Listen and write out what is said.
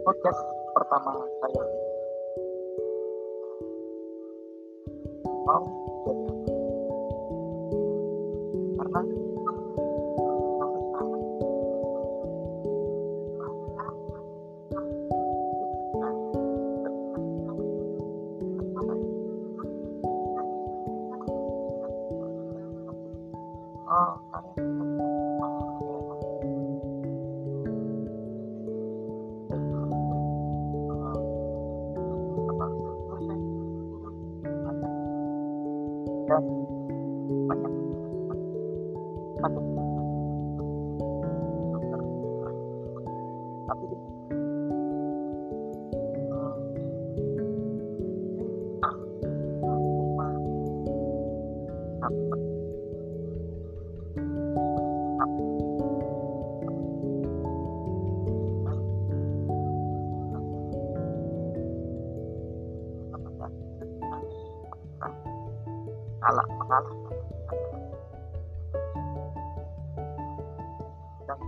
podcast pertama saya. Mau jadi apa? Karena Oh, dan tapi di cuma kalah mengalah. Dan